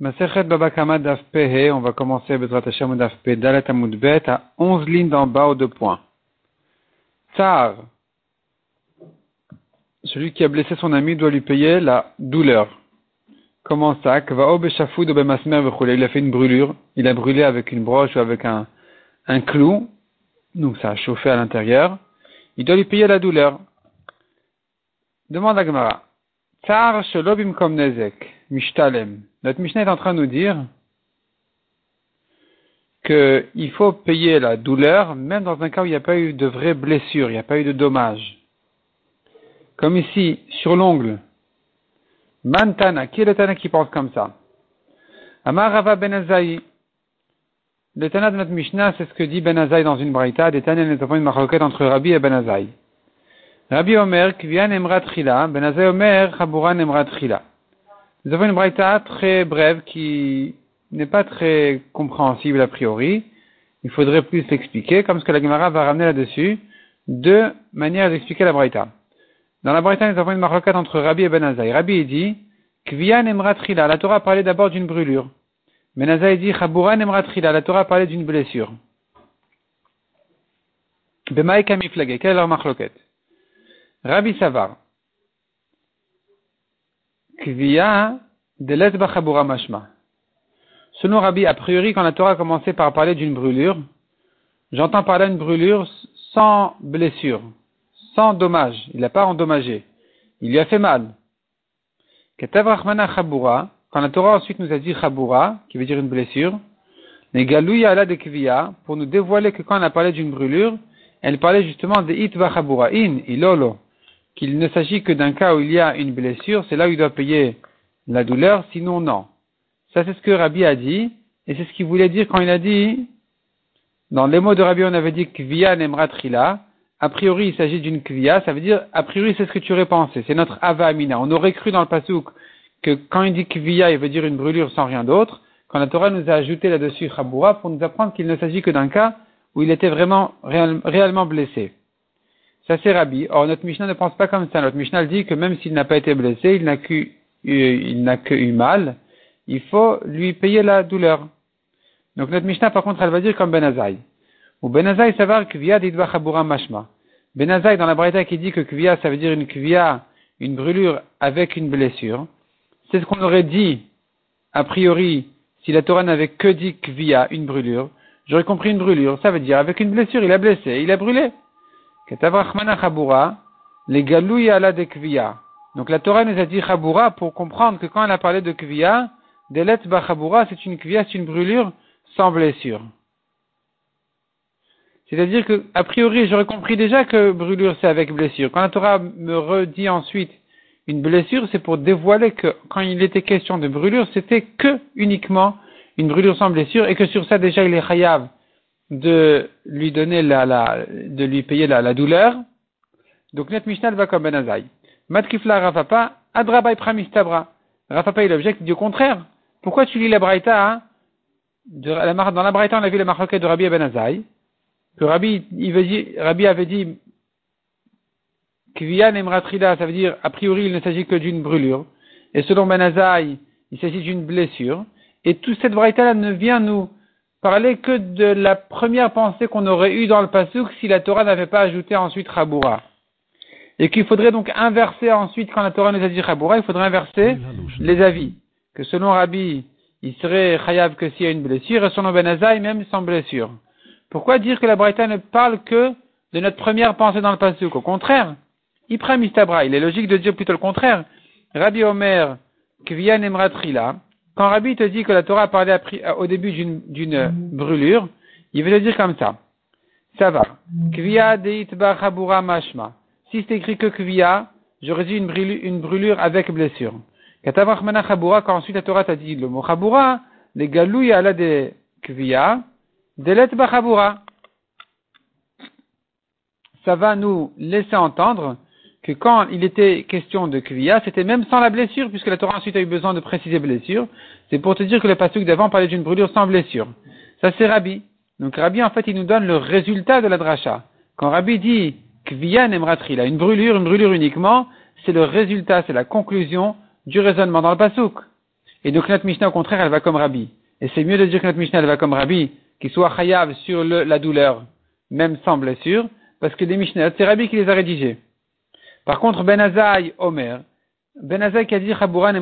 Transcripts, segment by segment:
on va commencer Bezrat Hashem Daf Dalet Amud Bet à 11 lignes d'en bas aux deux points. Tsar, celui qui a blessé son ami doit lui payer la douleur. Comment ça? Il a fait une brûlure, il a brûlé avec une broche ou avec un, un clou, donc ça a chauffé à l'intérieur. Il doit lui payer la douleur. Demande à Gemara. Tsar Shelobim Kom Nezek, Mishtalem. Notre Mishnah est en train de nous dire qu'il faut payer la douleur, même dans un cas où il n'y a pas eu de vraie blessure, il n'y a pas eu de dommage. Comme ici, sur l'ongle. Mantana, qui est le Tana qui pense comme ça? Amarava Benazaï. Le Tana de notre Mishnah, c'est ce que dit Benazaï dans une braïta, des Tana n'est pas une maroquette entre Rabbi et Benazaï. Rabbi Omer, Kvian Emrat Trila, Benazaï Omer, Chaburan Emrat Trila. Nous avons une braïta très brève qui n'est pas très compréhensible a priori. Il faudrait plus l'expliquer, comme ce que la Gemara va ramener là-dessus, deux manières d'expliquer la braïta. Dans la braïta, nous avons une maroquette entre Rabbi et Benazaï. Rabbi dit, Kvian emratrila, la Torah parlait d'abord d'une brûlure. Benazaï dit, Chaburan emratrila, la Torah parlait d'une blessure. Bemaï kamiflage, quelle est leur marloquette? Rabbi Savar. Kvia de mashma. Selon Rabbi, a priori, quand la Torah a commencé par parler d'une brûlure, j'entends parler d'une brûlure sans blessure, sans dommage. Il n'a pas endommagé. Il lui a fait mal. quand la Torah ensuite nous a dit chabura, qui veut dire une blessure, ala de kvia, pour nous dévoiler que quand on a parlé d'une brûlure, elle parlait justement de itva chabura, in, ilolo qu'il ne s'agit que d'un cas où il y a une blessure, c'est là où il doit payer la douleur, sinon non. Ça c'est ce que Rabbi a dit, et c'est ce qu'il voulait dire quand il a dit, dans les mots de Rabbi on avait dit kvia nemratrila, a priori il s'agit d'une kvia, ça veut dire, a priori c'est ce que tu aurais pensé, c'est notre ava amina. On aurait cru dans le pasouk que quand il dit kvia, il veut dire une brûlure sans rien d'autre, quand la Torah nous a ajouté là-dessus chabura pour nous apprendre qu'il ne s'agit que d'un cas où il était vraiment réellement blessé. Ça c'est Rabbi. Or notre Mishnah ne pense pas comme ça. Notre Mishnah dit que même s'il n'a pas été blessé, il n'a que, il n'a que eu mal, il faut lui payer la douleur. Donc notre Mishnah par contre elle va dire comme Benazai. Ou Benazai savoir kvia chabura mashma. Benazai dans la Braïta qui dit que kvia ça veut dire une kvia, une brûlure avec une blessure. C'est ce qu'on aurait dit a priori si la Torah n'avait que dit kvia, une brûlure. J'aurais compris une brûlure. Ça veut dire avec une blessure, il a blessé, il a brûlé. Les ala de kviya. Donc la Torah nous a dit chabura pour comprendre que quand elle a parlé de kviya, delet chabura, c'est une kviya, c'est une brûlure sans blessure. C'est-à-dire que, a priori, j'aurais compris déjà que brûlure c'est avec blessure. Quand la Torah me redit ensuite une blessure, c'est pour dévoiler que quand il était question de brûlure, c'était que uniquement une brûlure sans blessure et que sur ça déjà il est chayav de lui donner la, de lui payer la, douleur. Donc notre Mishnah va comme Benazai. Matkifla Rafapa, Adraba Pramistabra. Rafapa il objecte du contraire. Pourquoi tu lis la Braïta hein? Dans la Braïta on a vu la marque de Rabbi Benazai. Que Rabbi, il avait dit Kviyan Emratrida, ça veut dire a priori il ne s'agit que d'une brûlure. Et selon Benazai, il s'agit d'une blessure. Et toute cette Braïta là ne vient nous parler que de la première pensée qu'on aurait eue dans le Pasuk si la Torah n'avait pas ajouté ensuite Raboura. Et qu'il faudrait donc inverser ensuite, quand la Torah nous a dit Raboura, il faudrait inverser les avis. Que selon Rabbi, il serait chayav que s'il y a une blessure, et selon Benazaï, même sans blessure. Pourquoi dire que la Braïta ne parle que de notre première pensée dans le Pasuk? Au contraire, Ipra Mistabra, il est logique de dire plutôt le contraire. Rabbi Omer, Kvian Emratrila, quand Rabbi te dit que la Torah a parlé au début d'une brûlure, il veut te dire comme ça. Ça va. Kvia deitba chabura mashma. Si c'est écrit que kvia, j'aurais dit une brûlure, une brûlure avec blessure. Katavachmana chabura, quand ensuite la Torah t'a dit le mot chabura, les galouilles la de kvia, delet chabura. Ça va nous laisser entendre que quand il était question de kvia, c'était même sans la blessure, puisque la Torah ensuite a eu besoin de préciser blessure. C'est pour te dire que le pasuk d'avant parlait d'une brûlure sans blessure. Ça c'est Rabbi. Donc Rabbi en fait il nous donne le résultat de la dracha. Quand Rabbi dit kvia nemratrila, une brûlure, une brûlure uniquement, c'est le résultat, c'est la conclusion du raisonnement dans le pasuk. Et donc notre Mishnah, au contraire, elle va comme Rabbi. Et c'est mieux de dire que notre Mishnah, elle va comme Rabbi, qu'il soit chayav sur la douleur, même sans blessure, parce que les Mishnah, c'est Rabbi qui les a rédigés. Par contre, Ben Azaï, Omer, Ben Azaï qui a dit Chabouran et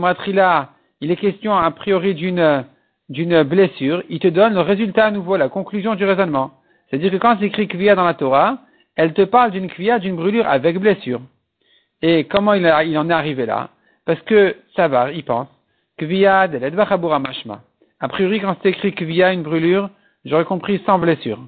il est question a priori d'une d'une blessure, il te donne le résultat à nouveau, la conclusion du raisonnement. C'est-à-dire que quand c'est écrit kvia dans la Torah, elle te parle d'une kvia, d'une brûlure avec blessure. Et comment il, en est arrivé là? Parce que ça va, il pense. Kvia de l'edvachabura mashma. A priori, quand c'est écrit kvia, une brûlure, j'aurais compris sans blessure.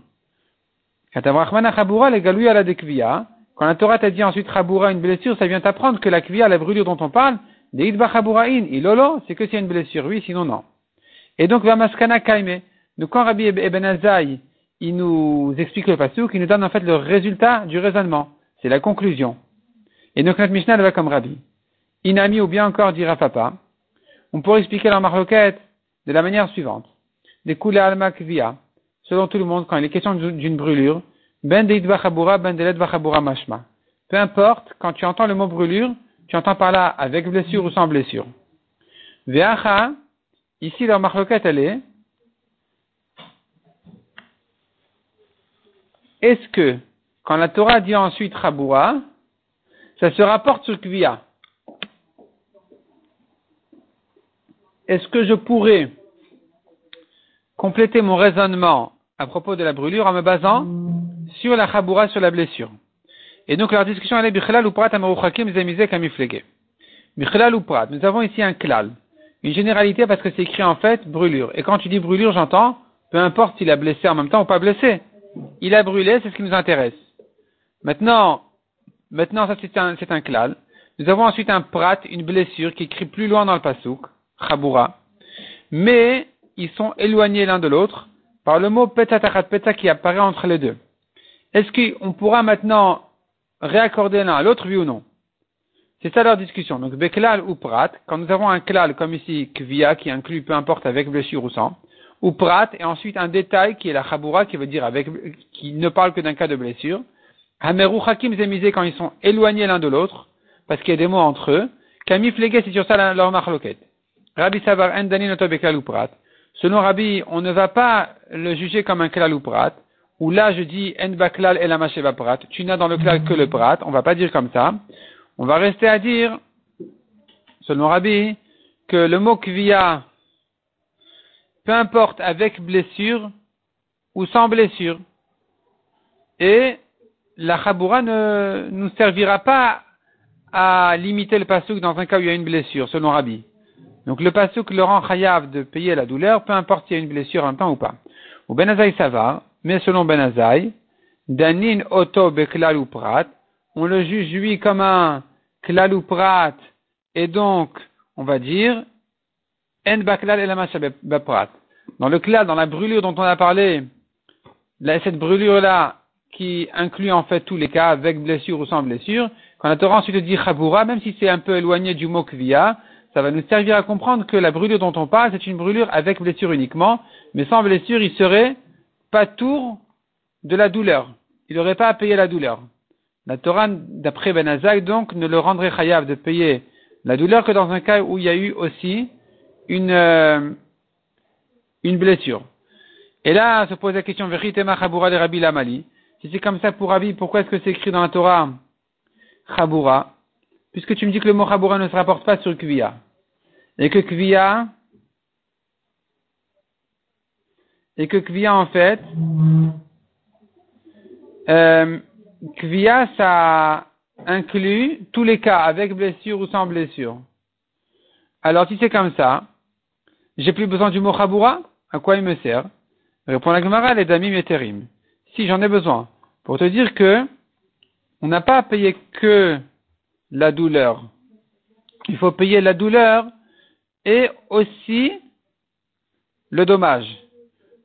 Quand la Torah t'a dit ensuite chabura, une blessure, ça vient t'apprendre que la kvia, la brûlure dont on parle, in, ilolo, c'est que c'est une blessure, oui, sinon non. Et donc, Vamaskana Kaime. Donc, quand Rabbi Ibn Azaï, il nous explique le passage, il nous donne en fait le résultat du raisonnement. C'est la conclusion. Et donc, notre Mishnah, elle va comme Rabbi. Inami ou bien encore dira papa. On pourrait expliquer la marloquette de la manière suivante. Des coulées alma kvia. Selon tout le monde, quand il est question d'une brûlure, ben ben mashma. Peu importe, quand tu entends le mot brûlure, tu entends par là avec blessure ou sans blessure. Veacha, Ici, la marloquette, elle est est-ce que, quand la Torah dit ensuite Raboura, ça se rapporte sur Kvia Est-ce que je pourrais compléter mon raisonnement à propos de la brûlure en me basant sur la Chaboura, sur la blessure Et donc, leur discussion, est Bichlal ou Prat Amaruchakim Zemizek Amiflege. Bichlal ou Prat, nous avons ici un klal. Une généralité parce que c'est écrit en fait brûlure. Et quand tu dis brûlure, j'entends, peu importe s'il a blessé en même temps ou pas blessé. Il a brûlé, c'est ce qui nous intéresse. Maintenant, maintenant ça c'est un, klal. Nous avons ensuite un prat, une blessure qui écrit plus loin dans le pasouk, chaboura. Mais ils sont éloignés l'un de l'autre par le mot petatachat peta qui apparaît entre les deux. Est-ce qu'on pourra maintenant réaccorder l'un à l'autre, oui ou non? C'est ça leur discussion. Donc, Beklal ou Prat, quand nous avons un klal comme ici, Kvia, qui inclut peu importe avec blessure ou sans, ou Prat, et ensuite un détail qui est la Chaboura, qui veut dire avec, qui ne parle que d'un cas de blessure. Hameru Hakim Zemizé quand ils sont éloignés l'un de l'autre, parce qu'il y a des mots entre eux. Kamif c'est sur ça leur marloquette. Rabbi Savar Endani Noto Beklal ou Prat. Selon Rabbi, on ne va pas le juger comme un klal ou Prat, où là je dis En Baklal et la Prat. Tu n'as dans le klal que le Prat, on va pas dire comme ça. On va rester à dire, selon Rabbi, que le mot kvia, peu importe avec blessure ou sans blessure, et la chaboura ne nous servira pas à limiter le pasouk dans un cas où il y a une blessure, selon Rabbi. Donc le pasouk le rend chayav de payer la douleur, peu importe s'il y a une blessure un temps ou pas. Ou Benazai ça va, mais selon Benazai, danin oto beklal ou prat, on le juge lui comme un klal ou prat, et donc, on va dire, en baklal et prat. Dans le klal, dans la brûlure dont on a parlé, cette brûlure-là, qui inclut en fait tous les cas, avec blessure ou sans blessure, quand la Torah ensuite dit chaboura, même si c'est un peu éloigné du mot kvia, ça va nous servir à comprendre que la brûlure dont on parle, c'est une brûlure avec blessure uniquement, mais sans blessure, il serait pas tour de la douleur. Il n'aurait pas à payer la douleur. La Torah, d'après Ben Azak, donc, ne le rendrait chayav de payer la douleur que dans un cas où il y a eu aussi une, euh, une blessure. Et là, se pose la question, vérité Chabura de Rabbi Lamali. Si c'est comme ça pour Rabbi, pourquoi est-ce que c'est écrit dans la Torah Chabura? Puisque tu me dis que le mot ne se rapporte pas sur Kvia. Et que Kvia, et que Kvia en fait, euh, ça inclut tous les cas, avec blessure ou sans blessure. Alors, si c'est comme ça, j'ai plus besoin du mot À quoi il me sert? Répond la Gemara, les damim et Si j'en ai besoin. Pour te dire que, on n'a pas à payer que la douleur. Il faut payer la douleur et aussi le dommage.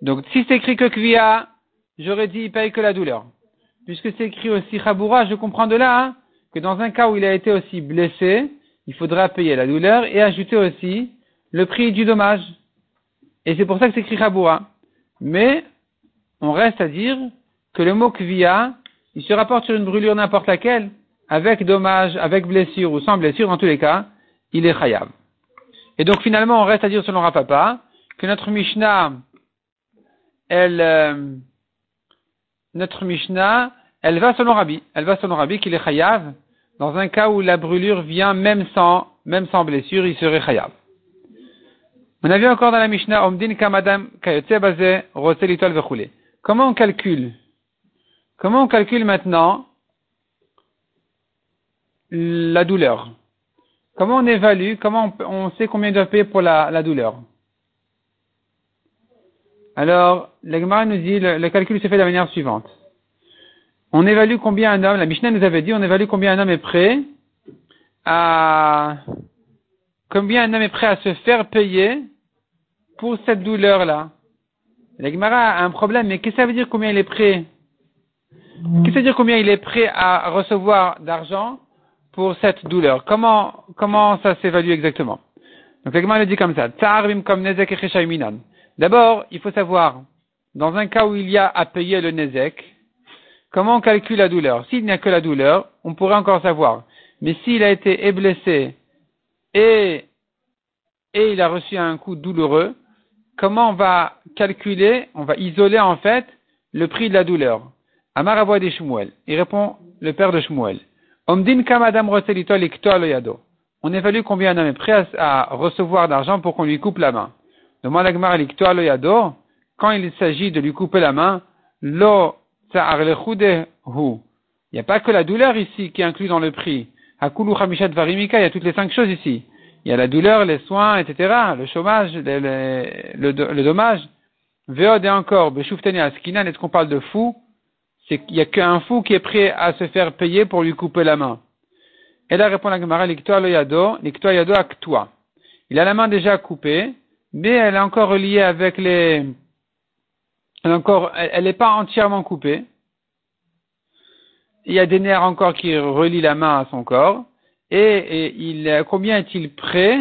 Donc, si c'est écrit que Kvia, j'aurais dit il paye que la douleur puisque c'est écrit aussi Chaboura, je comprends de là hein, que dans un cas où il a été aussi blessé, il faudra payer la douleur et ajouter aussi le prix du dommage. Et c'est pour ça que c'est écrit Chaboura. Mais on reste à dire que le mot kvia, il se rapporte sur une brûlure n'importe laquelle, avec dommage, avec blessure ou sans blessure, dans tous les cas, il est chayav. Et donc finalement, on reste à dire selon Rapapa que notre Mishnah, elle, euh, notre Mishnah, elle va selon Rabbi. Elle va selon Rabbi qu'il est chayav. Dans un cas où la brûlure vient même sans, même sans blessure, il serait chayav. On a vu encore dans la Mishnah, Omdin kamadam kayotse vechule. Comment on calcule? Comment on calcule maintenant la douleur? Comment on évalue, comment on, sait combien il doit payer pour la, douleur? Alors, l'Agmara nous dit, le, calcul se fait de la manière suivante. On évalue combien un homme, la Mishnah nous avait dit, on évalue combien un homme est prêt à, combien un homme est prêt à se faire payer pour cette douleur-là. L'Agmara a un problème, mais qu'est-ce que ça veut dire combien il est prêt? Qu'est-ce que ça veut dire combien il est prêt à recevoir d'argent? Pour cette douleur. Comment, comment ça s'évalue exactement Donc dit comme ça. D'abord, il faut savoir, dans un cas où il y a à payer le nezek, comment on calcule la douleur? S'il n'y a que la douleur, on pourrait encore savoir. Mais s'il a été blessé et, et il a reçu un coup douloureux, comment on va calculer, on va isoler en fait le prix de la douleur? Amar des Shmuel. Il répond le père de Shmuel. Omdin kamadam yado. On évalue combien un homme est prêt à, recevoir d'argent pour qu'on lui coupe la main? Demande à lo yado, quand il s'agit de lui couper la main, lo hu. Il n'y a pas que la douleur ici qui est inclue dans le prix. Hakulu chamishat varimika, il y a toutes les cinq choses ici. Il y a la douleur, les soins, etc., le chômage, le, dommage. Veod et encore, beshufteni askinan, est-ce qu'on parle de fou? C'est qu'il n'y a qu'un fou qui est prêt à se faire payer pour lui couper la main. Et là répond la Gemara, l'iktoa lo yado, yado aktua. Il a la main déjà coupée, mais elle est encore reliée avec les, elle encore, elle n'est pas entièrement coupée. Il y a des nerfs encore qui relient la main à son corps. Et, combien est-il prêt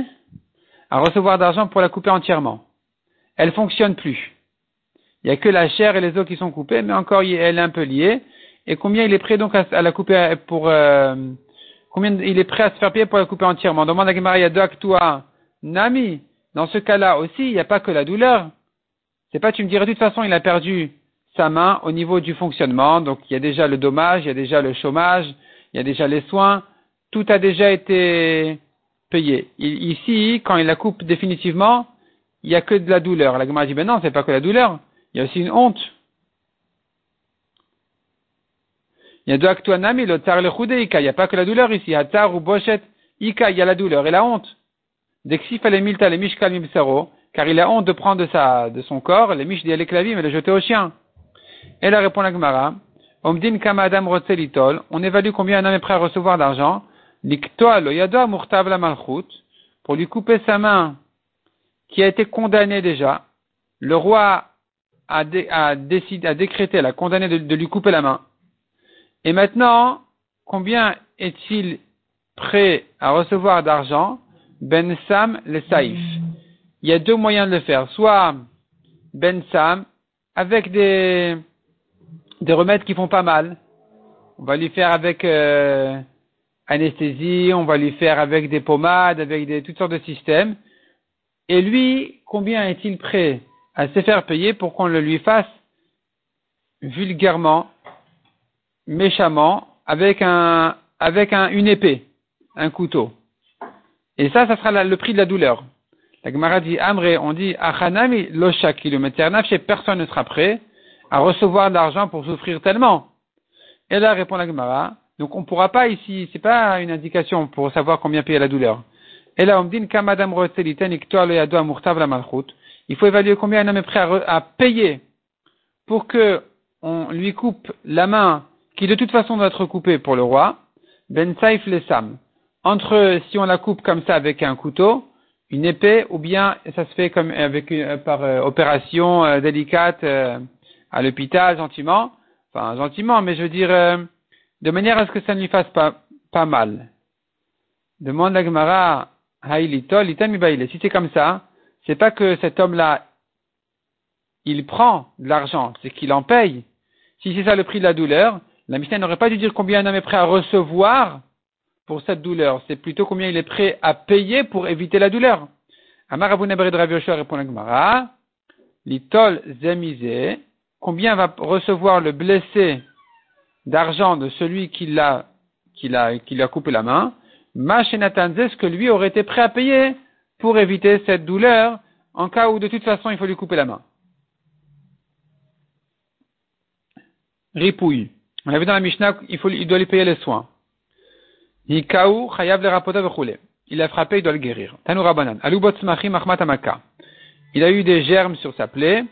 à recevoir d'argent pour la couper entièrement? Elle fonctionne plus. Il n'y a que la chair et les os qui sont coupés, mais encore elle est un peu liée. Et combien il est prêt donc à, la couper pour euh, combien il est prêt à se faire payer pour la couper entièrement? Demande à Gemara toi, Nami. Dans ce cas-là aussi, il n'y a pas que la douleur. C'est pas tu me dirais de toute façon il a perdu sa main au niveau du fonctionnement, donc il y a déjà le dommage, il y a déjà le chômage, il y a déjà les soins, tout a déjà été payé. ici, quand il la coupe définitivement, il n'y a que de la douleur. La Gemara dit ben non, c'est pas que la douleur. Il y a aussi une honte. Il y a deux aktuanami, le tar le ika. Il n'y a pas que la douleur ici. Hatar ou bochet ika, il y a la douleur et la honte. Dexif les milta les mishkal mibsaro, car il a honte de prendre de sa, de son corps, les mish les clavim et les jeter au chien. Et là répond la Gemara, Omdin kamadam rotzelitol, on évalue combien un homme est prêt à recevoir d'argent, l'iktoal yado murtav la malchut, pour lui couper sa main, qui a été condamnée déjà. Le roi a, a, décidé, a décrété, a condamné de, lui couper la main. Et maintenant, combien est-il prêt à recevoir d'argent? Ben Sam le Saïf. Il y a deux moyens de le faire. Soit Ben Sam, avec des, des remèdes qui font pas mal. On va lui faire avec euh, anesthésie, on va lui faire avec des pommades, avec des, toutes sortes de systèmes. Et lui, combien est-il prêt? À se faire payer pour qu'on le lui fasse vulgairement, méchamment, avec un, avec un, une épée, un couteau. Et ça, ça sera le prix de la douleur. La Gemara dit, Amré, on dit, Achanami loshak chez personne ne sera prêt à recevoir de l'argent pour souffrir tellement. Et là, répond la Gemara, donc on ne pourra pas ici, c'est pas une indication pour savoir combien payer la douleur. Et là, on dit, Kamadam La. Il faut évaluer combien un homme est prêt à, payer pour que on lui coupe la main qui de toute façon doit être coupée pour le roi. Ben Saif les Sam. Entre si on la coupe comme ça avec un couteau, une épée, ou bien ça se fait comme avec une, par euh, opération euh, délicate euh, à l'hôpital gentiment, enfin gentiment, mais je veux dire de manière à ce que ça ne lui fasse pas pas mal. Demande à Gemara, si c'est comme ça, c'est pas que cet homme-là, il prend de l'argent, c'est qu'il en paye. Si c'est ça le prix de la douleur, la Mishnah n'aurait pas dû dire combien un homme est prêt à recevoir pour cette douleur. C'est plutôt combien il est prêt à payer pour éviter la douleur. Amar Abu Nebre de répond la Gemara. L'itol zemizé. Combien va recevoir le blessé d'argent de celui qui l'a, qui l'a, lui a coupé la main? Machénatanze, ce que lui aurait été prêt à payer pour éviter cette douleur en cas où de toute façon il faut lui couper la main. Ripouille. On a vu dans la Mishnah qu'il faut, il doit lui payer les soins. Il a frappé, il doit le guérir. Il a eu des germes sur sa plaie.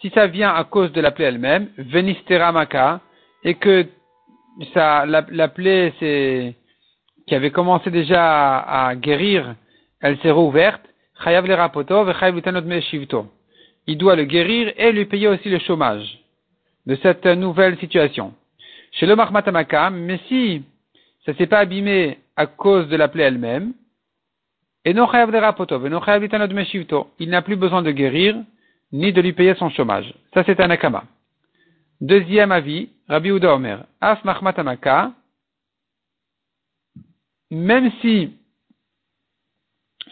Si ça vient à cause de la plaie elle-même, venistera maka, et que ça, la, plaie qui avait commencé déjà à, guérir, elle s'est rouverte, chayav le Il doit le guérir et lui payer aussi le chômage de cette nouvelle situation. Chez le mahmatamaka, mais si ça s'est pas abîmé à cause de la plaie elle-même. Et non il n'a plus besoin de guérir, ni de lui payer son chômage. Ça, c'est un akama. Deuxième avis, Rabbi Uda Omer, Mahmatamaka, même si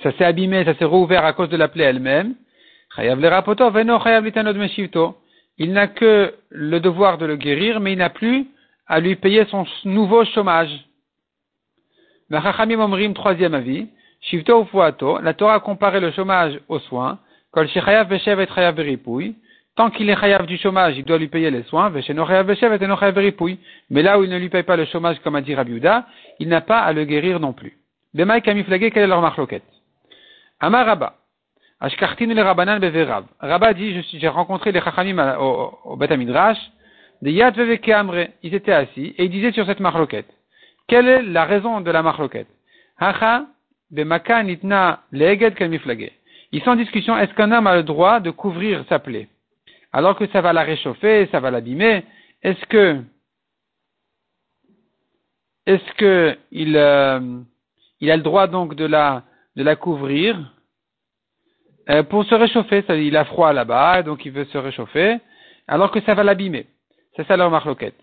ça s'est abîmé, ça s'est rouvert à cause de la plaie elle-même, il n'a que le devoir de le guérir, mais il n'a plus à lui payer son nouveau chômage. Troisième avis, Shivto la Torah a comparé le chômage aux soins, Kol et tant qu'il est Chayav du chômage, il doit lui payer les soins, mais là où il ne lui paye pas le chômage, comme a dit Rabbi il n'a pas à le guérir non plus. Bemaï quelle est leur marloquette? Amar Rabba, Ashkartinu le Rabbanan Beverav. Rabba dit, j'ai rencontré les Chachamim au, au Beth Midrash, de Yad Amre, ils étaient assis, et ils disaient sur cette marloquette, quelle est la raison de la marloquette? Hacha leeged kalmiflage. Ils sont en discussion, est-ce qu'un homme a le droit de couvrir sa plaie? Alors que ça va la réchauffer, ça va l'abîmer, est-ce que est-ce que euh, a le droit donc de la couvrir? Euh, pour se réchauffer, il a froid là-bas, donc il veut se réchauffer, alors que ça va l'abîmer. C'est ça leur marloquette.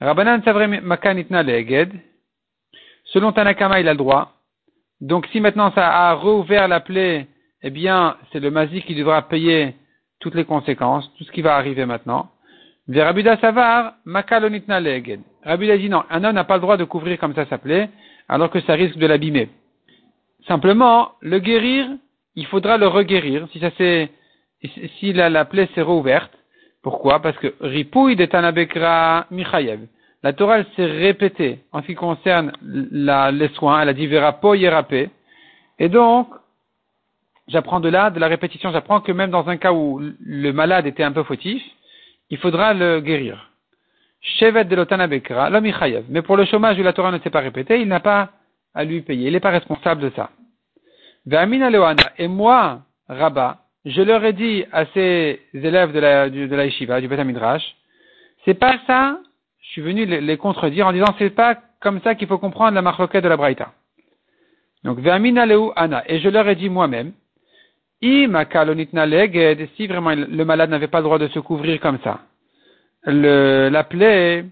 Rabbanan makanitna leeged. Selon Tanakama, il a le droit. Donc si maintenant ça a rouvert la plaie, eh bien, c'est le mazik qui devra payer toutes les conséquences, tout ce qui va arriver maintenant. Verabuda Savar, Makalonitna Leged. Rabuda dit non, un homme n'a pas le droit de couvrir comme ça sa plaie, alors que ça risque de l'abîmer. Simplement, le guérir, il faudra le reguérir, si ça si la, la plaie s'est rouverte. Pourquoi? Parce que Ripouille de Tanabekra Michayev. La Torah s'est répétée en ce qui concerne les soins. Elle a dit Verapo Yerapé. Et donc, j'apprends de là, de la répétition, j'apprends que même dans un cas où le malade était un peu fautif, il faudra le guérir. Shevet de l'Otana Bekra, l'homme Mais pour le chômage où la Torah ne s'est pas répétée, il n'a pas à lui payer. Il n'est pas responsable de ça. Et moi, Rabat, je leur ai dit à ces élèves de la, de la yeshiva, du Beth Midrash, c'est pas ça je suis venu les, contredire en disant c'est pas comme ça qu'il faut comprendre la marloquette de la Braïta. Donc, Ve'amina ana. Et je leur ai dit moi-même, si vraiment le malade n'avait pas le droit de se couvrir comme ça, le, la plaie,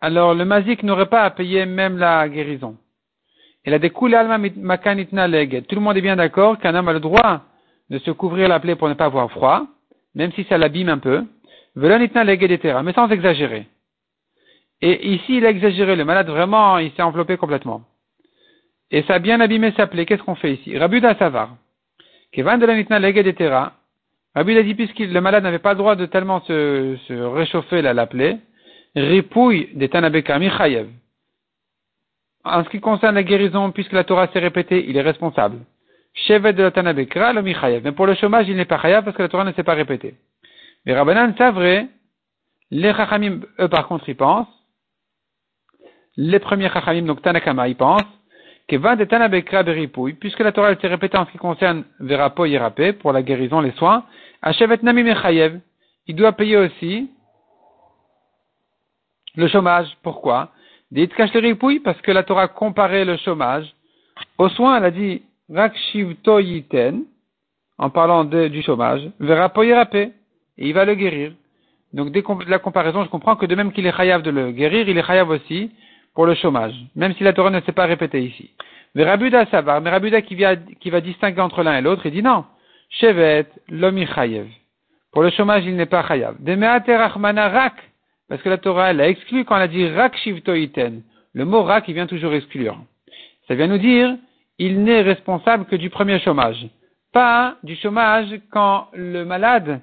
alors le mazik n'aurait pas à payer même la guérison. Et la découle alma makanitna leg. Tout le monde est bien d'accord qu'un homme a le droit de se couvrir la plaie pour ne pas avoir froid, même si ça l'abîme un peu mais sans exagérer. Et ici, il a exagéré, le malade vraiment, il s'est enveloppé complètement. Et ça a bien abîmé sa plaie. Qu'est-ce qu'on fait ici? Rabuda Savar. Kevan de la nitna legedetera. Rabuda dit, puisque le malade n'avait pas le droit de tellement se, réchauffer la, la plaie, ripouille des Tanabeka Michayev. En ce qui concerne la guérison, puisque la Torah s'est répétée, il est responsable. Chevet de la Tanabekra, le Michayev. Mais pour le chômage, il n'est pas chayav parce que la Torah ne s'est pas répétée. Mais Rabbanan, c'est vrai, les Chachamim, eux, par contre, ils pensent, les premiers Chachamim, donc Tanakama, ils pensent, que va de Tanabekra Beripouille, puisque la Torah s'est répétée en ce qui concerne Verapo Yerapé, pour la guérison, les soins, Achevet Nami Mechayev, il doit payer aussi le chômage. Pourquoi? Dites cache le parce que la Torah comparait le chômage aux soins, elle a dit, Rakshivto Yiten, en parlant du chômage, Verapo Yerapé et il va le guérir. Donc dès la comparaison, je comprends que de même qu'il est chayav de le guérir, il est chayav aussi pour le chômage, même si la Torah ne s'est pas répétée ici. Mais Rabuda Savar, mais Rabuda qui, qui va distinguer entre l'un et l'autre, il dit non. Shevet, chayev. Pour le chômage, il n'est pas chayav. Rak. Parce que la Torah, elle a exclu quand elle a dit rak shivto iten. Le mot rak, il vient toujours exclure. Ça vient nous dire, il n'est responsable que du premier chômage. Pas du chômage quand le malade,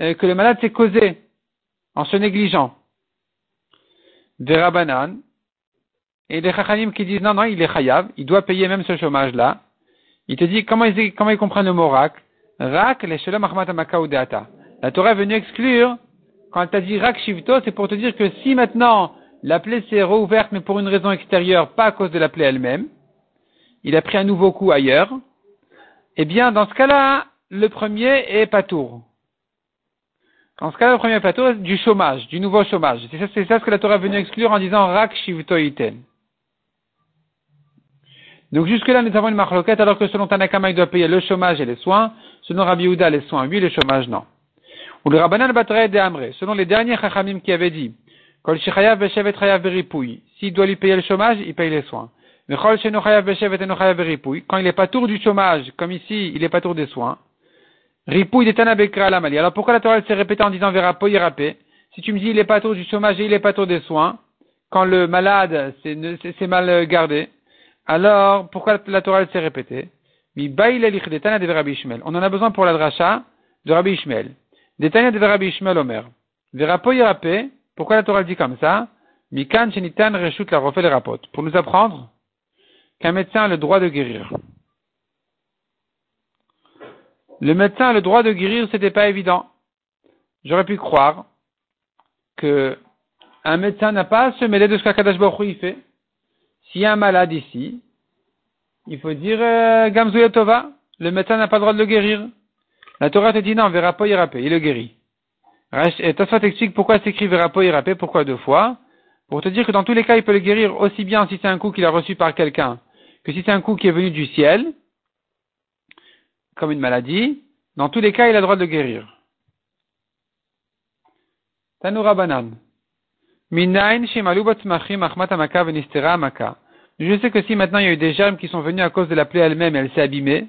euh, que le malade s'est causé en se négligeant. Des rabanan, et des chachanim qui disent non, non, il est chayav, il doit payer même ce chômage-là. Il te dit comment ils, comment ils comprennent le mot rak? Rak, les shalom La Torah est venue exclure, quand elle t'a dit rak shivto, c'est pour te dire que si maintenant la plaie s'est rouverte, mais pour une raison extérieure, pas à cause de la plaie elle-même, il a pris un nouveau coup ailleurs, eh bien, dans ce cas-là, le premier est patour. Dans ce cas-là, le premier patour est du chômage, du nouveau chômage. C'est ça, c'est ça ce que la Torah est venue exclure en disant rak shivto iten. Donc jusque-là, nous avons une marloquette, alors que selon Tanakama, il doit payer le chômage et les soins. Selon Rabbi Uda, les soins, oui, le chômage, non. Ou le Rabbanan Batre de Amre, selon les derniers Chachamim qui avaient dit, Kol Shechayav Beshevet Chayav Beripouy, s'il doit lui payer le chômage, il paye les soins. Mais Kol Shenochayav Beshevet Enochayav Beripouy, quand il n'est pas tour du chômage, comme ici, il n'est pas tour des soins, Ripouy de Tanabekra Lamali. Alors pourquoi la Torah s'est répétée en disant Verapoy Rapé Si tu me dis il n'est pas tour du chômage et il n'est pas tour des soins, quand le malade c'est mal gardé, alors, pourquoi la Torah s'est répétée? On en a besoin pour la dracha de Rabbi Ishmael. Detania de Rabbi Ishmael Omer. pourquoi la Torah dit comme ça? Mikan shenitan reshut la refait les Pour nous apprendre qu'un médecin a le droit de guérir. Le médecin a le droit de guérir, c'était pas évident. J'aurais pu croire que un médecin n'a pas à se mêler de ce qu'Akadash Baruch fait. S'il y a un malade ici, il faut dire euh, Gamzouya Tova, le médecin n'a pas le droit de le guérir. La Torah te dit non, verra pas il le guérit. Et Tosfot explique pourquoi s'écrit verra pas pourquoi deux fois? Pour te dire que dans tous les cas, il peut le guérir aussi bien si c'est un coup qu'il a reçu par quelqu'un que si c'est un coup qui est venu du ciel, comme une maladie. Dans tous les cas, il a le droit de le guérir. Tanoura Banan. Minain je sais que si maintenant il y a eu des germes qui sont venus à cause de la plaie elle-même, elle s'est abîmée,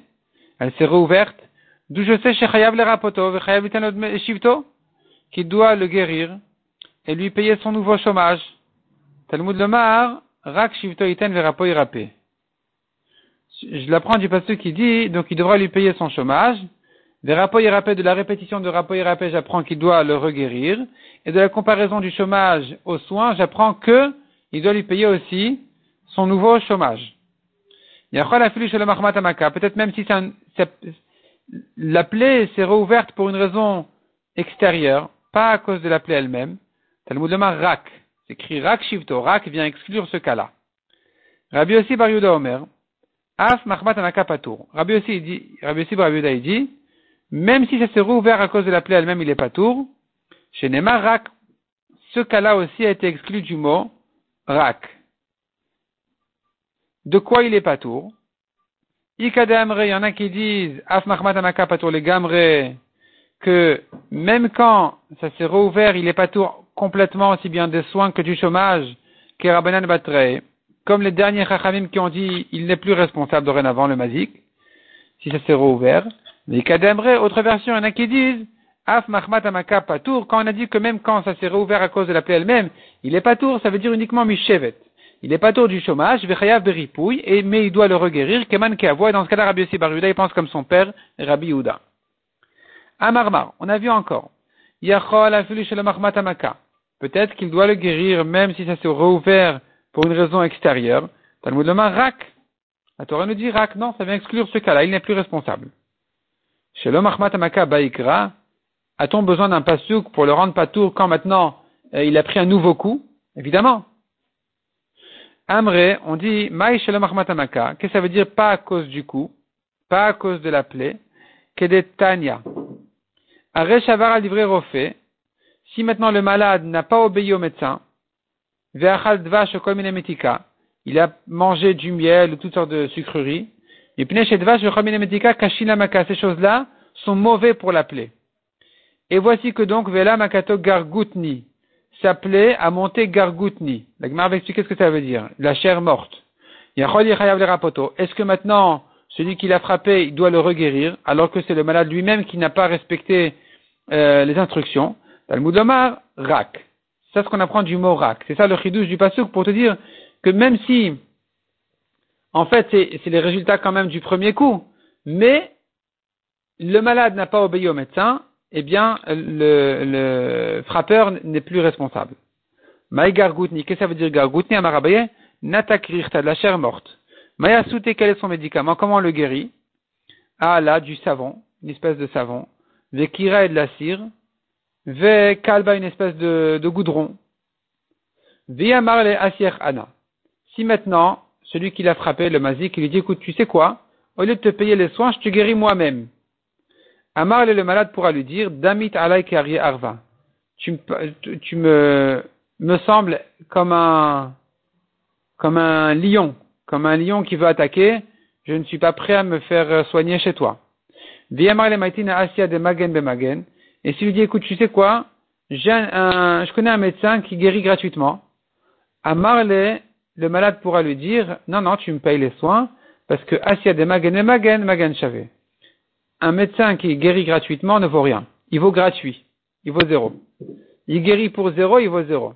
elle s'est réouverte, d'où je sais chez Chayav le rapoto, Shivto, qui doit le guérir et lui payer son nouveau chômage. Talmud Lomar, Rak Shivto Iten Verapo Irapé. Je l'apprends du pasteur qui dit, donc il devra lui payer son chômage. Verapo Irapé, de la répétition de Rapo Irapé, j'apprends qu'il doit le reguérir. Et de la comparaison du chômage aux soins, j'apprends que il doit lui payer aussi son nouveau chômage. Peut-être même si un, la plaie s'est rouverte pour une raison extérieure, pas à cause de la plaie elle-même. Talmud rak. C'est écrit rak shivto. Rak vient exclure ce cas-là. Rabbi aussi bar Omer. Af mahmat patour. Rabbi aussi dit, Rabbi aussi bar dit, même si ça s'est rouvert à cause de la plaie elle-même, il est patour. Chez Nema rak. Ce cas-là aussi a été exclu du mot rak de quoi il est patour. Ikadamre, il y en a qui disent, Af Mahmatamaka patour les gamre, que même quand ça s'est rouvert, il est patour complètement aussi bien des soins que du chômage, Kerabanan Batre, comme les derniers Chachamim qui ont dit, il n'est plus responsable dorénavant le mazik, si ça s'est rouvert. Mais Ikadamre, autre version, il y en a qui disent, Af Mahmatamaka patour, quand on a dit que même quand ça s'est rouvert à cause de la plaie elle-même, il est patour, ça veut dire uniquement Mishevet il n'est pas tour du chômage, Vechayav beripouille, et, mais il doit le reguérir, Keman dans ce cas-là, Rabbi Yossi il pense comme son père, Rabbi Yehuda. Amarmar, on a vu encore. Yachol amaka. Peut-être qu'il doit le guérir même si ça s'est rouvert pour une raison extérieure. Talmud Lomar rak. La Torah nous dit rak, non, ça vient exclure ce cas-là, il n'est plus responsable. Shalom amaka baikra. A-t-on besoin d'un pasouk pour le rendre patour quand maintenant euh, il a pris un nouveau coup? Évidemment. Amré, on dit Qu'est-ce que ça veut dire pas à cause du coup, pas à cause de la plaie, que des Tanya. Areshavar al livré refait, si maintenant le malade n'a pas obéi au médecin, il a mangé du miel ou toutes sortes de sucreries, et ces choses-là sont mauvais pour la plaie. Et voici que donc Vela Makato Gargutni, s'appelait à monter gargoutni. La Gemara va expliquer ce que ça veut dire. La chair morte. Est-ce que maintenant, celui qui l'a frappé, il doit le reguérir, alors que c'est le malade lui-même qui n'a pas respecté euh, les instructions? Talmud Omar, rak. C'est ce qu'on apprend du mot rak. C'est ça le chidouche du pasuk pour te dire que même si, en fait, c'est les résultats quand même du premier coup, mais le malade n'a pas obéi au médecin, eh bien, le, le frappeur n'est plus responsable. Maï gargoutni, qu'est-ce que ça veut dire gargoutni Amarabaye Natakrirta, de la chair morte. Maya souté, quel est son médicament? Comment on le guérit? Ah là, du savon, une espèce de savon. Vekira et de la cire. Ve kalba, une espèce de, de goudron. Viamar le asier ana. Si maintenant, celui qui l'a frappé, le mazik, il lui dit, écoute, tu sais quoi? Au lieu de te payer les soins, je te guéris moi-même. Amar le malade pourra lui dire, damit alay arva. Tu, tu me, me sembles comme un, comme un lion, comme un lion qui veut attaquer, je ne suis pas prêt à me faire soigner chez toi. de Et s'il lui dit, écoute, tu sais quoi, j'ai un, je connais un médecin qui guérit gratuitement. À Marley, le malade pourra lui dire, non, non, tu me payes les soins, parce que Asia de Magen et Magen, Magen Chavé. Un médecin qui guérit gratuitement ne vaut rien. Il vaut gratuit. Il vaut zéro. Il guérit pour zéro, il vaut zéro.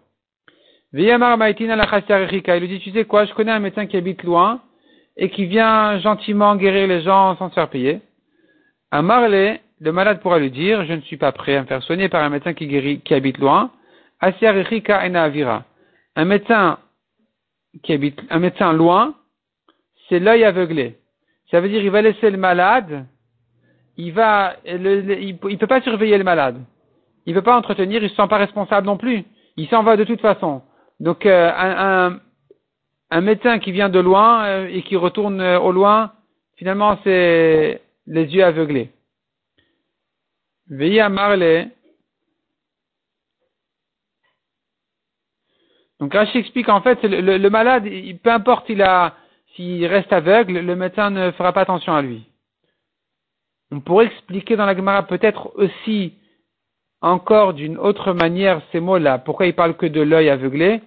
Il lui dit, tu sais quoi, je connais un médecin qui habite loin et qui vient gentiment guérir les gens sans se faire payer. À Marley, le malade pourra lui dire, je ne suis pas prêt à me faire soigner par un médecin qui guérit, qui habite loin. Un médecin qui habite, un médecin loin, c'est l'œil aveuglé. Ça veut dire, il va laisser le malade, il va, il, peut pas surveiller le malade. Il peut pas entretenir, il se sent pas responsable non plus. Il s'en va de toute façon. Donc euh, un, médecin qui vient de loin euh, et qui retourne euh, au loin, finalement c'est les yeux aveuglés. Veillez à Marley. Donc Rashi explique en fait, le, malade, peu importe s'il reste aveugle, le médecin ne fera pas attention à lui. On pourrait expliquer dans la Gemara peut-être aussi encore d'une autre manière ces mots-là. Pourquoi il parle que de l'œil aveuglé?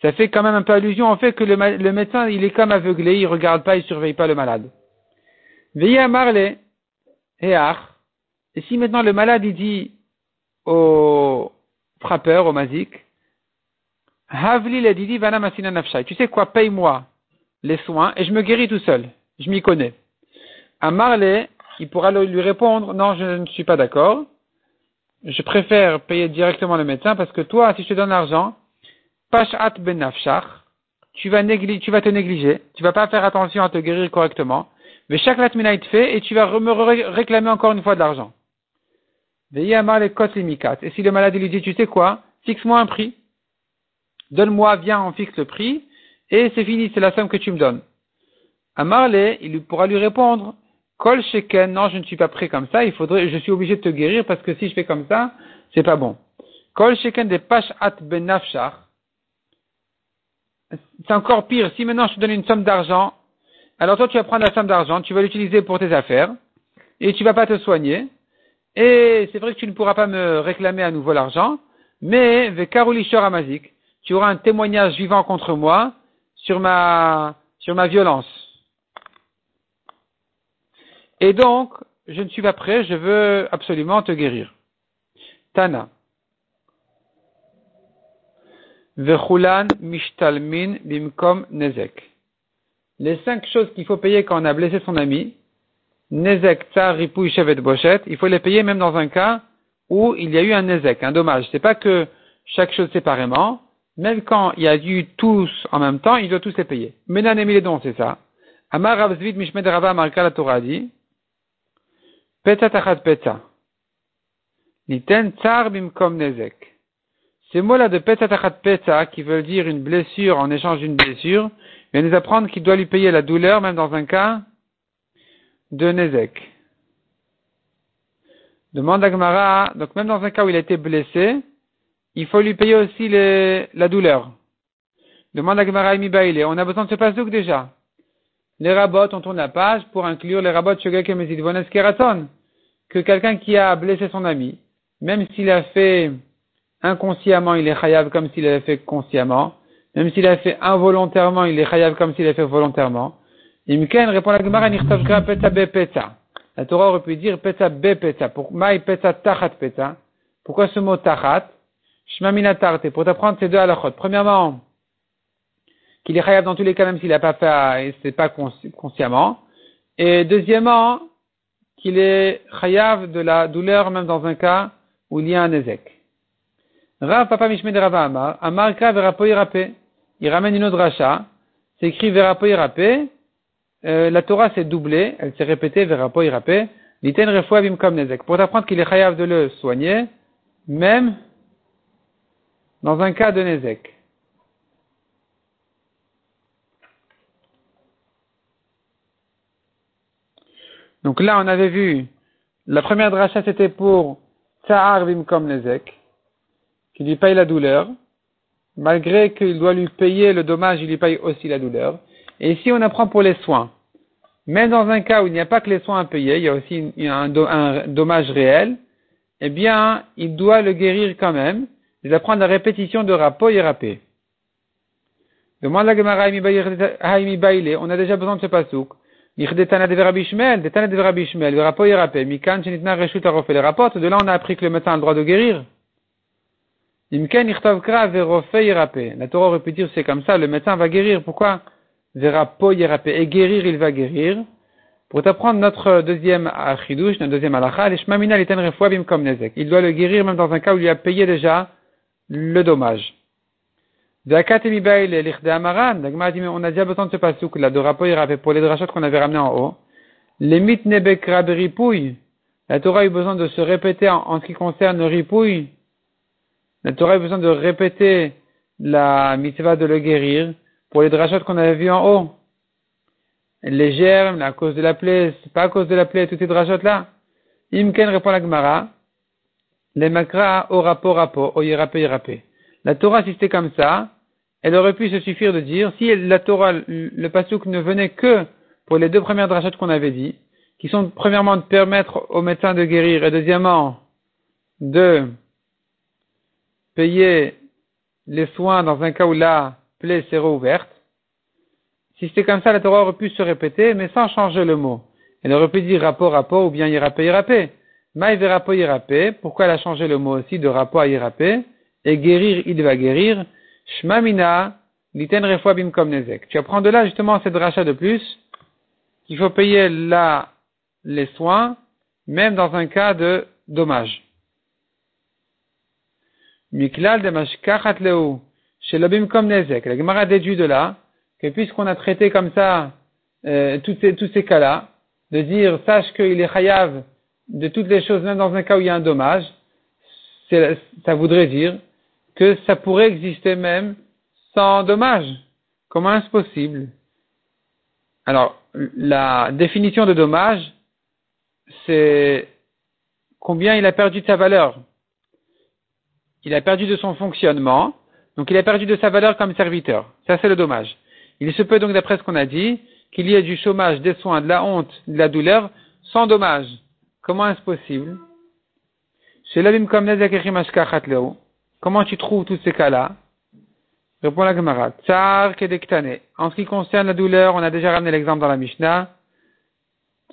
Ça fait quand même un peu allusion au fait que le, médecin, il est comme aveuglé, il regarde pas, il surveille pas le malade. Veillez à Marley, et Et si maintenant le malade, il dit au frappeur, au mazik, Havli le didi vana. Tu sais quoi, paye-moi les soins et je me guéris tout seul. Je m'y connais. À Marley, il pourra lui répondre, non, je ne suis pas d'accord. Je préfère payer directement le médecin parce que toi, si je te donne l'argent, pashat ben tu vas, tu vas te négliger, tu vas pas faire attention à te guérir correctement, mais chaque latmina te fait et tu vas me réclamer encore une fois de l'argent. Et si le malade lui dit, tu sais quoi, fixe-moi un prix, donne-moi, viens, on fixe le prix, et c'est fini, c'est la somme que tu me donnes. Amarle, il pourra lui répondre, Kol sheken, non, je ne suis pas prêt comme ça, il faudrait, je suis obligé de te guérir parce que si je fais comme ça, c'est pas bon. Kol sheken de at ben C'est encore pire. Si maintenant je te donne une somme d'argent, alors toi tu vas prendre la somme d'argent, tu vas l'utiliser pour tes affaires, et tu vas pas te soigner. Et c'est vrai que tu ne pourras pas me réclamer à nouveau l'argent, mais vekarulishor amazik, tu auras un témoignage vivant contre moi sur ma, sur ma violence. Et donc, je ne suis pas prêt, je veux absolument te guérir. Tana. Vechulan mishtalmin bimkom nezek. Les cinq choses qu'il faut payer quand on a blessé son ami, nezek, tsar, ripou, chevet, bochet, il faut les payer même dans un cas où il y a eu un nezek, un dommage. C'est pas que chaque chose séparément, même quand il y a eu tous en même temps, il doit tous les payer. Menan et dons, c'est ça. Amar Ravzvid Mishmed Rava Marka la Torah dit. Niten tsar bimkom nezek. Ces mots-là de petza tachat petza, qui veulent dire une blessure en échange d'une blessure, viennent nous apprendre qu'il doit lui payer la douleur, même dans un cas de nezek. Demande à Gemara, donc même dans un cas où il a été blessé, il faut lui payer aussi la douleur. Demande à Gemara on a besoin de ce pasouk déjà les rabots, on tourne la page pour inclure les rabots que quelqu'un qui a blessé son ami, même s'il a fait inconsciemment, il est chayav comme s'il avait fait consciemment, même s'il a fait involontairement, il est chayav comme s'il a fait volontairement. Imken répond la Gemara, nichtavka peta be peta. La Torah aurait pu dire peta be peta. Pour maï peta tachat peta. Pourquoi ce mot tachat? Pour t'apprendre ces deux halachot. Premièrement, qu'il est chayav dans tous les cas, même s'il n'a pas fait, c'est pas consciemment. Et deuxièmement, qu'il est chayav de la douleur, même dans un cas où il y a un ézek. Rav Papa Mishmed Rava Amar, Amar Ka Verapoirapé. Il ramène une autre rachat, c'est écrit Verapoirapé. Euh, la Torah s'est doublée, elle s'est répétée Verapoirapé. Liten Refoavim comme Nezek. Pour t'apprendre qu'il est chayav de le soigner, même dans un cas de Nezek. Donc là, on avait vu, la première dracha, c'était pour Tsahar Vimkom Nezek, qui lui paye la douleur. Malgré qu'il doit lui payer le dommage, il lui paye aussi la douleur. Et ici, on apprend pour les soins. Même dans un cas où il n'y a pas que les soins à payer, il y a aussi un, dommage réel, eh bien, il doit le guérir quand même. Il apprendre la répétition de rapo et rapé. Demande la Gemara on a déjà besoin de ce pasouk. Les rapports, de là on a appris que le médecin a le droit de guérir. La Torah aurait pu dire c'est comme ça, le médecin va guérir. Pourquoi? Et guérir, il va guérir. Pour t'apprendre notre deuxième achidouche, notre deuxième alacha, il doit le guérir même dans un cas où il a payé déjà le dommage. On a déjà besoin de ce pasouk là, de rapport pour les drachot qu'on avait ramené en haut. Les mythes nebekra ripouille. La Torah a eu besoin de se répéter en, ce qui concerne le ripouille. La Torah a eu besoin de répéter la mitzvah de le guérir pour les drachot qu'on avait vus en haut. Les germes, à cause de la plaie, pas à cause de la plaie, toutes ces drachot là. Imken répond la Gemara. Les makra au rapport rapport, au yérapé. La Torah, si c'était comme ça, elle aurait pu se suffire de dire, si la Torah, le pasouk ne venait que pour les deux premières drachats qu'on avait dit, qui sont premièrement de permettre aux médecins de guérir et deuxièmement de payer les soins dans un cas où la plaie s'est rouverte. Si c'était comme ça, la Torah aurait pu se répéter, mais sans changer le mot. Elle aurait pu dire rapport, rapport, ou bien irapé, irapé. Maïve rapport, irapé. Pourquoi elle a changé le mot aussi de rapport à irapé? Et guérir, il va guérir. Shmamina, liten bim comme nezek. Tu apprends de là justement cette rachat de plus, qu'il faut payer là les soins, même dans un cas de dommage. Miklal de mashkachat leu, shelobim comme nezek. La Gemara déduit de là, que puisqu'on a traité comme ça euh, tous ces, tous ces cas-là, de dire, sache qu'il est chayav de toutes les choses, même dans un cas où il y a un dommage, ça voudrait dire que ça pourrait exister même sans dommage. Comment est-ce possible? Alors, la définition de dommage, c'est combien il a perdu de sa valeur. Il a perdu de son fonctionnement, donc il a perdu de sa valeur comme serviteur. Ça, c'est le dommage. Il se peut donc, d'après ce qu'on a dit, qu'il y ait du chômage, des soins, de la honte, de la douleur, sans dommage. Comment est-ce possible? Comment tu trouves tous ces cas-là Répond la Gemara. Tsar kedektane. En ce qui concerne la douleur, on a déjà ramené l'exemple dans la Mishnah.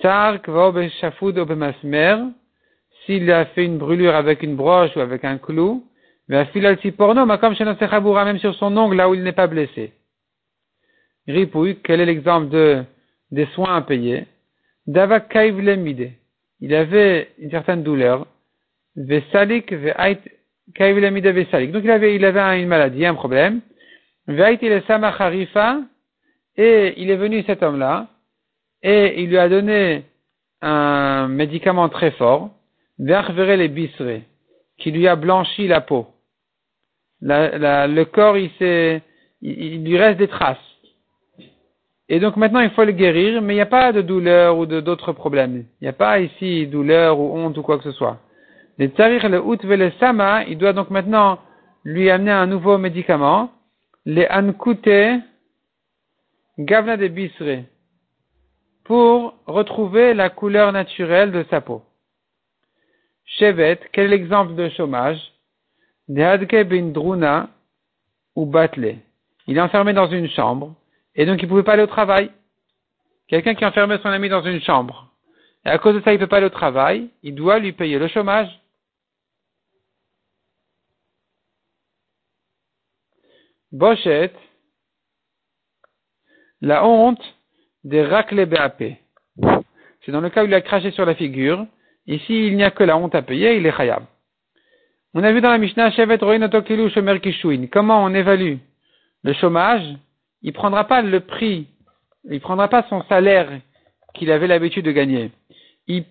Tsar masmer. S'il a fait une brûlure avec une broche ou avec un clou, filal porno, comme même sur son ongle là où il n'est pas blessé. Ripouille, quel est l'exemple de, des soins à payer? Davak Il avait une certaine douleur. Vesalik donc il avait, il avait une maladie, un problème. Et il est venu cet homme-là, et il lui a donné un médicament très fort, les qui lui a blanchi la peau. le corps, il, il, lui reste des traces. Et donc maintenant, il faut le guérir, mais il n'y a pas de douleur ou d'autres problèmes. Il n'y a pas ici douleur ou honte ou quoi que ce soit. Le tsarir le out le sama, il doit donc maintenant lui amener un nouveau médicament, les ankute gavna de bisre, pour retrouver la couleur naturelle de sa peau. Chevet, quel est l'exemple de chômage? Dehadke bin druna ou batle. il est enfermé dans une chambre, et donc il ne pouvait pas aller au travail. Quelqu'un qui enfermait son ami dans une chambre, et à cause de ça il ne peut pas aller au travail, il doit lui payer le chômage. Bochet, la honte des raclés BAP. C'est dans le cas où il a craché sur la figure. Ici, il n'y a que la honte à payer, il est khayab. On a vu dans la Mishnah, comment on évalue le chômage? Il prendra pas le prix, il prendra pas son salaire qu'il avait l'habitude de gagner. Il,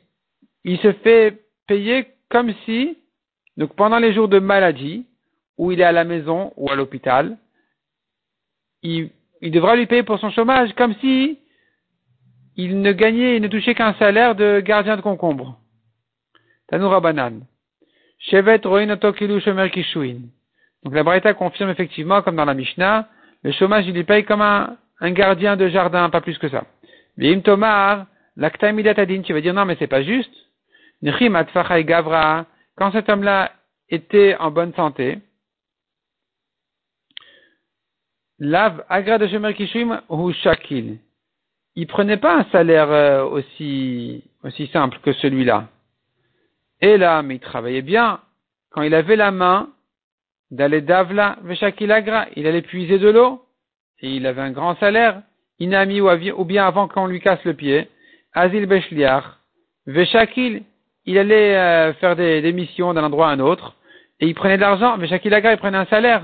se fait payer comme si, pendant les jours de maladie, où il est à la maison ou à l'hôpital, il, devra lui payer pour son chômage comme si il ne gagnait, il ne touchait qu'un salaire de gardien de concombre. Tanoura Banan. Shevet. Donc la Braïta confirme effectivement, comme dans la Mishnah, le chômage il lui paye comme un, gardien de jardin, pas plus que ça. Vim Tomar, Adin, tu vas dire non mais c'est pas juste. Gavra, quand cet homme-là était en bonne santé, Lav Agra de Shomer Kishuim ou Shakil il prenait pas un salaire euh, aussi, aussi simple que celui-là. Et là, mais il travaillait bien. Quand il avait la main d'aller d'Avla, Veshakilagra, il allait puiser de l'eau. Et il avait un grand salaire. Inami ou bien avant qu'on lui casse le pied. Azil Beshliar, Veshakil, il allait euh, faire des, des missions d'un endroit à un autre. Et il prenait de l'argent. Veshakilagra, il prenait un salaire.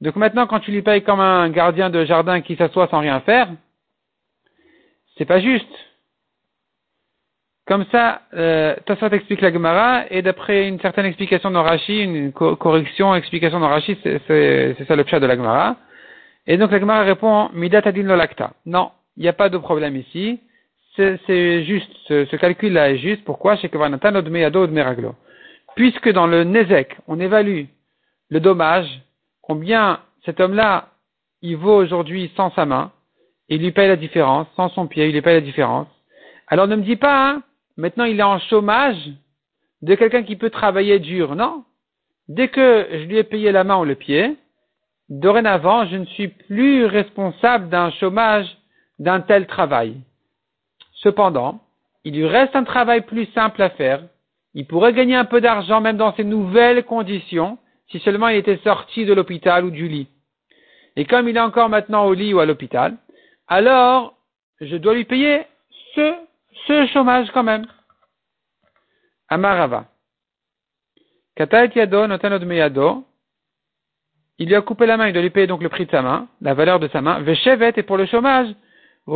Donc maintenant, quand tu lui payes comme un gardien de jardin qui s'assoit sans rien faire, c'est pas juste. Comme ça, euh, Tassat explique la Gemara, et d'après une certaine explication d'Orashi, une correction, explication d'Orashi, c'est ça le chat de la Gemara. Et donc la Gemara répond, Midat adin lolakta. Non, il n'y a pas de problème ici. C'est juste, ce, calcul-là est juste. Pourquoi? Puisque dans le Nezek, on évalue le dommage, combien cet homme-là, il vaut aujourd'hui sans sa main, il lui paye la différence, sans son pied, il lui paye la différence. Alors ne me dis pas, hein, maintenant il est en chômage de quelqu'un qui peut travailler dur. Non. Dès que je lui ai payé la main ou le pied, dorénavant, je ne suis plus responsable d'un chômage d'un tel travail. Cependant, il lui reste un travail plus simple à faire. Il pourrait gagner un peu d'argent même dans ces nouvelles conditions si seulement il était sorti de l'hôpital ou du lit. Et comme il est encore maintenant au lit ou à l'hôpital, alors je dois lui payer ce, chômage quand même. Amarava. Yado, Meyado. Il lui a coupé la main, il doit lui payer donc le prix de sa main, la valeur de sa main. Veshevet, et pour le chômage, on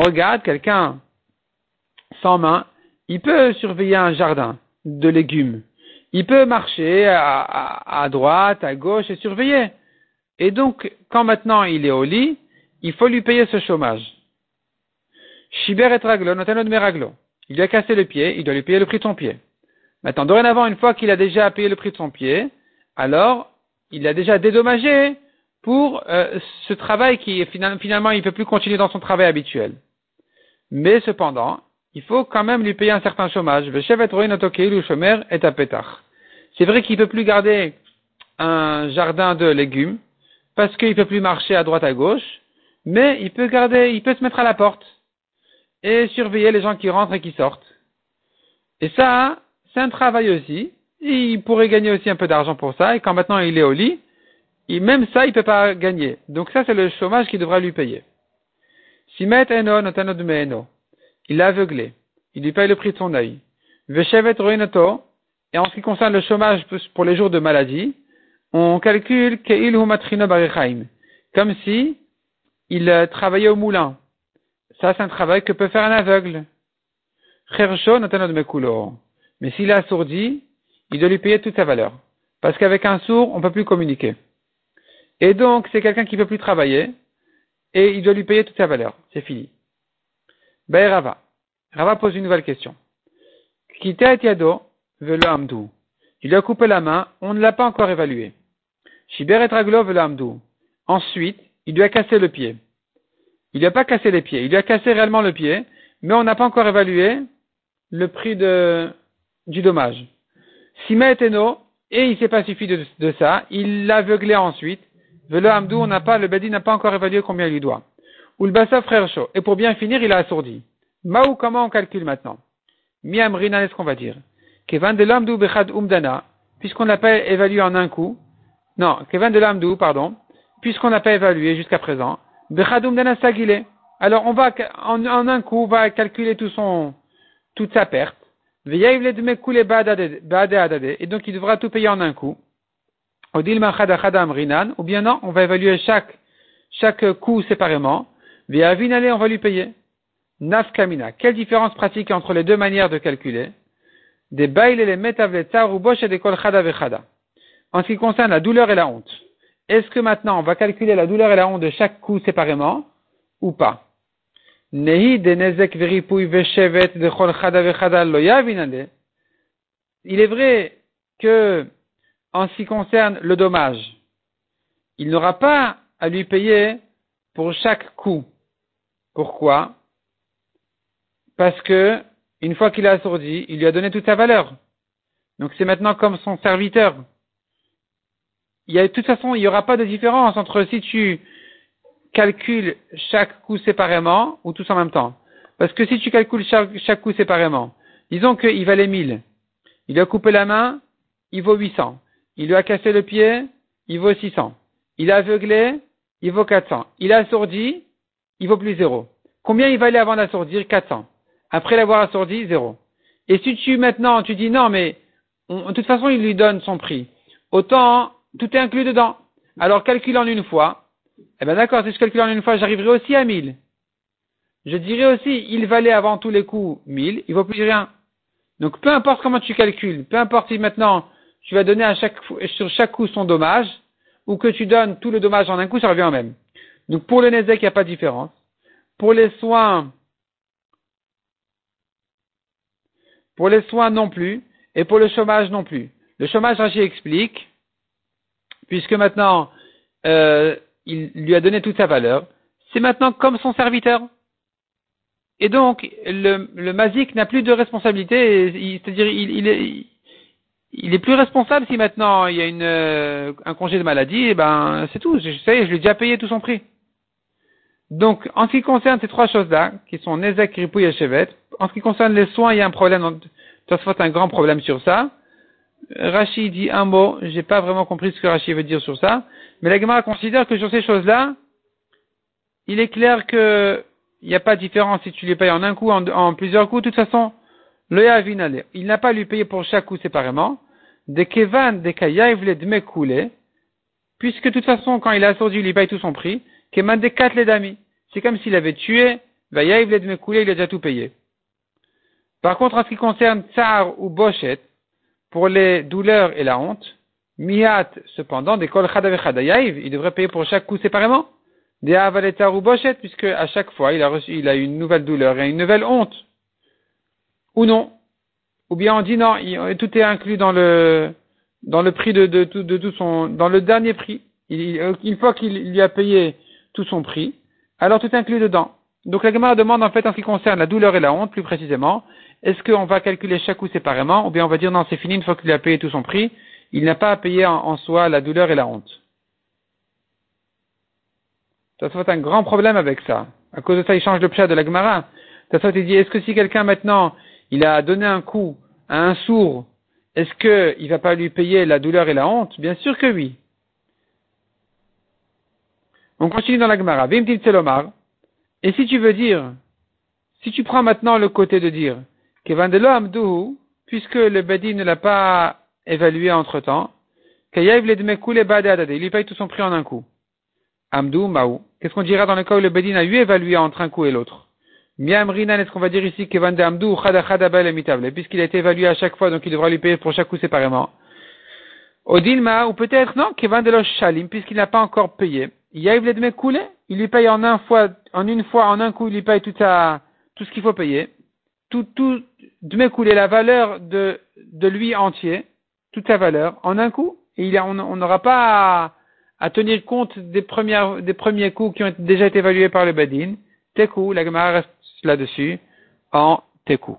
regarde quelqu'un sans main, il peut surveiller un jardin de légumes. Il peut marcher à, droite, à gauche et surveiller. Et donc, quand maintenant il est au lit, il faut lui payer ce chômage. Shiber et raglo, de meraglo. Il lui a cassé le pied, il doit lui payer le prix de son pied. Maintenant, dorénavant, une fois qu'il a déjà payé le prix de son pied, alors il a déjà dédommagé pour euh, ce travail qui finalement il ne peut plus continuer dans son travail habituel. Mais cependant, il faut quand même lui payer un certain chômage. C'est vrai qu'il ne peut plus garder un jardin de légumes, parce qu'il peut plus marcher à droite à gauche, mais il peut garder, il peut se mettre à la porte et surveiller les gens qui rentrent et qui sortent. Et ça, c'est un travail aussi. Il pourrait gagner aussi un peu d'argent pour ça. Et quand maintenant il est au lit, même ça, il peut pas gagner. Donc ça, c'est le chômage qu'il devra lui payer. Si met eno, eno. Il l'a aveuglé. Il lui paye le prix de son œil. Veshevet Et en ce qui concerne le chômage pour les jours de maladie, on calcule comme si il euh, travaillait au moulin. Ça, c'est un travail que peut faire un aveugle. Mais s'il est assourdi, il doit lui payer toute sa valeur. Parce qu'avec un sourd, on ne peut plus communiquer. Et donc, c'est quelqu'un qui ne peut plus travailler, et il doit lui payer toute sa valeur. C'est fini. Ben Rava. Rava pose une nouvelle question. Yado, Il lui a coupé la main, on ne l'a pas encore évalué. Shiberet Raglov l'amdou. Ensuite, il lui a cassé le pied. Il lui a pas cassé les pieds, il lui a cassé réellement le pied, mais on n'a pas encore évalué le prix du dommage. Sima et et il s'est pas suffi de, ça, il l'a aveuglé ensuite. Velo Hamdou, on n'a pas, le Badi n'a pas encore évalué combien il lui doit. Bassa frère chaud. Et pour bien finir, il a assourdi. Maou, comment on calcule maintenant? Miamrina, est-ce qu'on va dire? Kevan de l'Amdou Bechad Umdana, puisqu'on l'a pas évalué en un coup. Non, Kevan de l'Amdou, pardon, puisqu'on n'a pas évalué jusqu'à présent. Bechad Umdana Sagile. Alors, on va, en, en, un coup, on va calculer tout son, toute sa perte. Et donc, il devra tout payer en un coup. Ou bien non, on va évaluer chaque, chaque coup séparément. On va lui payer. Nafkamina. Quelle différence pratique entre les deux manières de calculer? Des bails et les ou bosh et des kol En ce qui concerne la douleur et la honte. Est-ce que maintenant on va calculer la douleur et la honte de chaque coup séparément ou pas? Il est vrai que, en ce qui concerne le dommage, il n'aura pas à lui payer pour chaque coup. Pourquoi? Parce que, une fois qu'il a assourdi, il lui a donné toute sa valeur. Donc c'est maintenant comme son serviteur. Il y a, de toute façon, il n'y aura pas de différence entre si tu calcule chaque coup séparément ou tous en même temps. Parce que si tu calcules chaque, coup séparément, disons qu'il valait 1000. Il a coupé la main, il vaut 800. Il lui a cassé le pied, il vaut 600. Il a aveuglé, il vaut 400. Il a assourdi, il vaut plus 0. Combien il valait avant d'assourdir? 400. Après l'avoir assourdi, 0. Et si tu maintenant, tu dis non, mais de toute façon, il lui donne son prix. Autant, tout est inclus dedans. Alors calcule en une fois, eh bien d'accord, si je calcule en une fois, j'arriverai aussi à 1000. Je dirais aussi, il valait avant tous les coups 1000, il vaut plus rien. Donc peu importe comment tu calcules, peu importe si maintenant tu vas donner à chaque, sur chaque coup son dommage, ou que tu donnes tout le dommage en un coup, ça revient au même. Donc pour le Nezek, il n'y a pas de différence. Pour les soins, pour les soins non plus, et pour le chômage non plus. Le chômage, Rachid explique, puisque maintenant, euh, il lui a donné toute sa valeur, c'est maintenant comme son serviteur. Et donc, le, le mazik n'a plus de responsabilité, c'est-à-dire il, est, il est plus responsable si maintenant il y a euh, un congé de maladie, et ben c'est tout, je sais, je lui ai déjà payé tout son prix. Donc, en ce qui concerne ces trois choses-là, qui sont Nezek, Ripou et Chevet, en ce qui concerne les soins, il y a un problème, se fait un grand problème sur ça. Rachid dit un mot, j'ai pas vraiment compris ce que Rachid veut dire sur ça, mais la Gemara considère que sur ces choses-là, il est clair que il n'y a pas de différence si tu les payes en un coup, en, en plusieurs coups. De toute façon, le il n'a pas à lui payer pour chaque coup séparément. Des kevan, des kayav, les couler, puisque de toute façon, quand il a assourdi, il paye tout son prix. Keman des quatre les. C'est comme s'il avait tué, vayav les couler, il a déjà tout payé. Par contre, en ce qui concerne tsar ou bochet, pour les douleurs et la honte, Mihat, cependant, des kol il devrait payer pour chaque coup séparément. Des avaleta ou bochet, puisque à chaque fois, il a reçu, il a une nouvelle douleur et une nouvelle honte. Ou non. Ou bien on dit non, tout est inclus dans le, dans le prix de, de, de, tout son, dans le dernier prix. une fois qu'il lui a payé tout son prix, alors tout est inclus dedans. Donc la Gemara demande en fait en ce qui concerne la douleur et la honte, plus précisément, est-ce qu'on va calculer chaque coup séparément, ou bien on va dire non, c'est fini une fois qu'il a payé tout son prix, il n'a pas à payer en, soi la douleur et la honte. Ça se fait un grand problème avec ça. À cause de ça, il change le de la Gemara. Ça se il dit, est-ce que si quelqu'un maintenant, il a donné un coup à un sourd, est-ce qu'il ne va pas lui payer la douleur et la honte? Bien sûr que oui. On continue dans la Gemara. Et si tu veux dire, si tu prends maintenant le côté de dire, puisque le Bedi ne l'a pas évalué entre temps, il lui paye tout son prix en un coup. Amdou, Maou. Qu'est-ce qu'on dira dans le cas où le Bedin a eu évalué entre un coup et l'autre? Miamrinan, est-ce qu'on va dire ici que Van Amdou, puisqu'il a été évalué à chaque fois, donc il devra lui payer pour chaque coup séparément. Odilma, ou peut-être non, de Shalim, puisqu'il n'a pas encore payé. Il lui paye en un fois, en une fois, en un coup, il lui paye tout ce qu'il faut payer tout, tout, de la valeur de, lui entier, toute sa valeur, en un coup. Et il on n'aura pas à, tenir compte des, premières, des premiers coups qui ont déjà été évalués par le Badin. Teku, la Gemara reste là-dessus, en Teku.